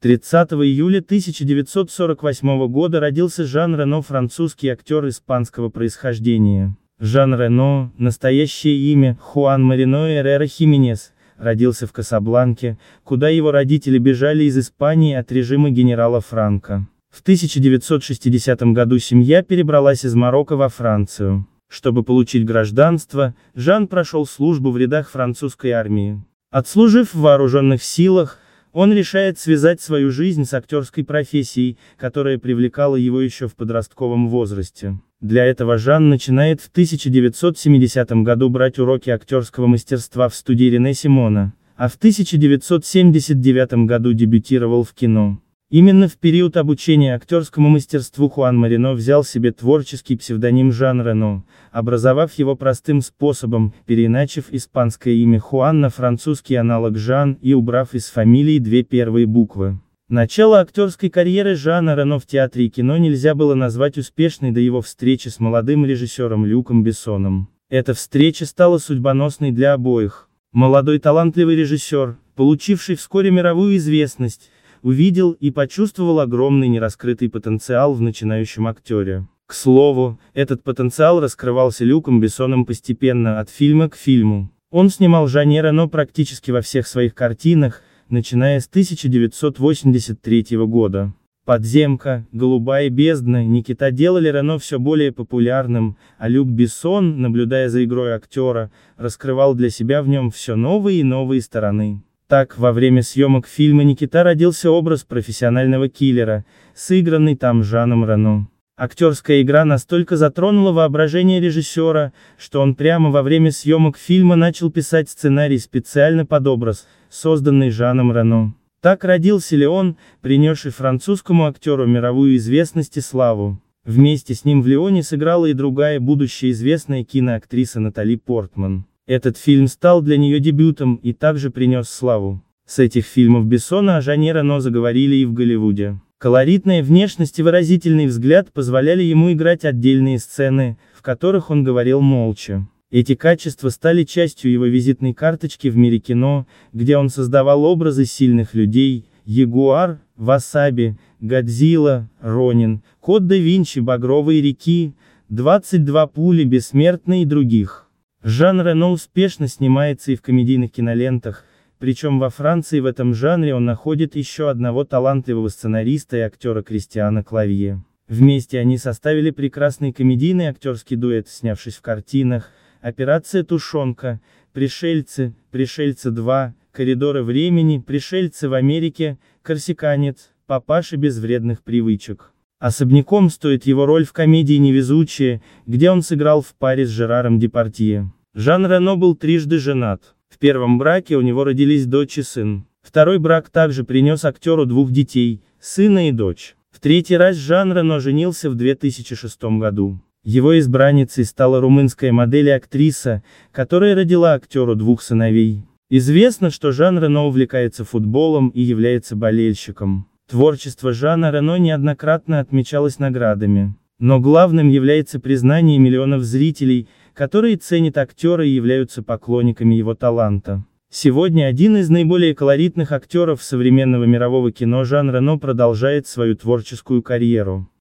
30 июля 1948 года родился Жан Рено, французский актер испанского происхождения. Жан Рено, настоящее имя, Хуан Марино Эррера Хименес, родился в Касабланке, куда его родители бежали из Испании от режима генерала Франко. В 1960 году семья перебралась из Марокко во Францию. Чтобы получить гражданство, Жан прошел службу в рядах французской армии. Отслужив в вооруженных силах, он решает связать свою жизнь с актерской профессией, которая привлекала его еще в подростковом возрасте. Для этого Жан начинает в 1970 году брать уроки актерского мастерства в студии Рене Симона, а в 1979 году дебютировал в кино. Именно в период обучения актерскому мастерству Хуан Марино взял себе творческий псевдоним Жан Рено, образовав его простым способом, переиначив испанское имя Хуан на французский аналог Жан и убрав из фамилии две первые буквы. Начало актерской карьеры Жана Рено в театре и кино нельзя было назвать успешной до его встречи с молодым режиссером Люком Бессоном. Эта встреча стала судьбоносной для обоих. Молодой талантливый режиссер, получивший вскоре мировую известность, увидел и почувствовал огромный нераскрытый потенциал в начинающем актере. К слову, этот потенциал раскрывался Люком Бессоном постепенно от фильма к фильму. Он снимал Жанне Рено практически во всех своих картинах, начиная с 1983 года. «Подземка», «Голубая бездна», Никита делали Рено все более популярным, а Люк Бессон, наблюдая за игрой актера, раскрывал для себя в нем все новые и новые стороны. Так, во время съемок фильма Никита родился образ профессионального киллера, сыгранный там Жаном Рено. Актерская игра настолько затронула воображение режиссера, что он прямо во время съемок фильма начал писать сценарий специально под образ, созданный Жаном Рено. Так родился Леон, принесший французскому актеру мировую известность и славу. Вместе с ним в Леоне сыграла и другая будущая известная киноактриса Натали Портман. Этот фильм стал для нее дебютом и также принес славу. С этих фильмов Бессона о Жанне Рено заговорили и в Голливуде. Колоритная внешность и выразительный взгляд позволяли ему играть отдельные сцены, в которых он говорил молча. Эти качества стали частью его визитной карточки в мире кино, где он создавал образы сильных людей, Ягуар, Васаби, Годзилла, Ронин, Код да Винчи, Багровые реки, 22 пули, Бессмертные и других. Жан Рено успешно снимается и в комедийных кинолентах, причем во Франции в этом жанре он находит еще одного талантливого сценариста и актера Кристиана Клавье. Вместе они составили прекрасный комедийный актерский дуэт, снявшись в картинах «Операция Тушенка», «Пришельцы», «Пришельцы 2», «Коридоры времени», «Пришельцы в Америке», «Корсиканец», «Папаша без вредных привычек». Особняком стоит его роль в комедии «Невезучие», где он сыграл в паре с Жераром Депардье. Жан Рено был трижды женат. В первом браке у него родились дочь и сын. Второй брак также принес актеру двух детей, сына и дочь. В третий раз Жан Рено женился в 2006 году. Его избранницей стала румынская модель и актриса, которая родила актеру двух сыновей. Известно, что Жан Рено увлекается футболом и является болельщиком. Творчество Жана Рено неоднократно отмечалось наградами. Но главным является признание миллионов зрителей, которые ценят актера и являются поклонниками его таланта. Сегодня один из наиболее колоритных актеров современного мирового кино Жан Рено продолжает свою творческую карьеру.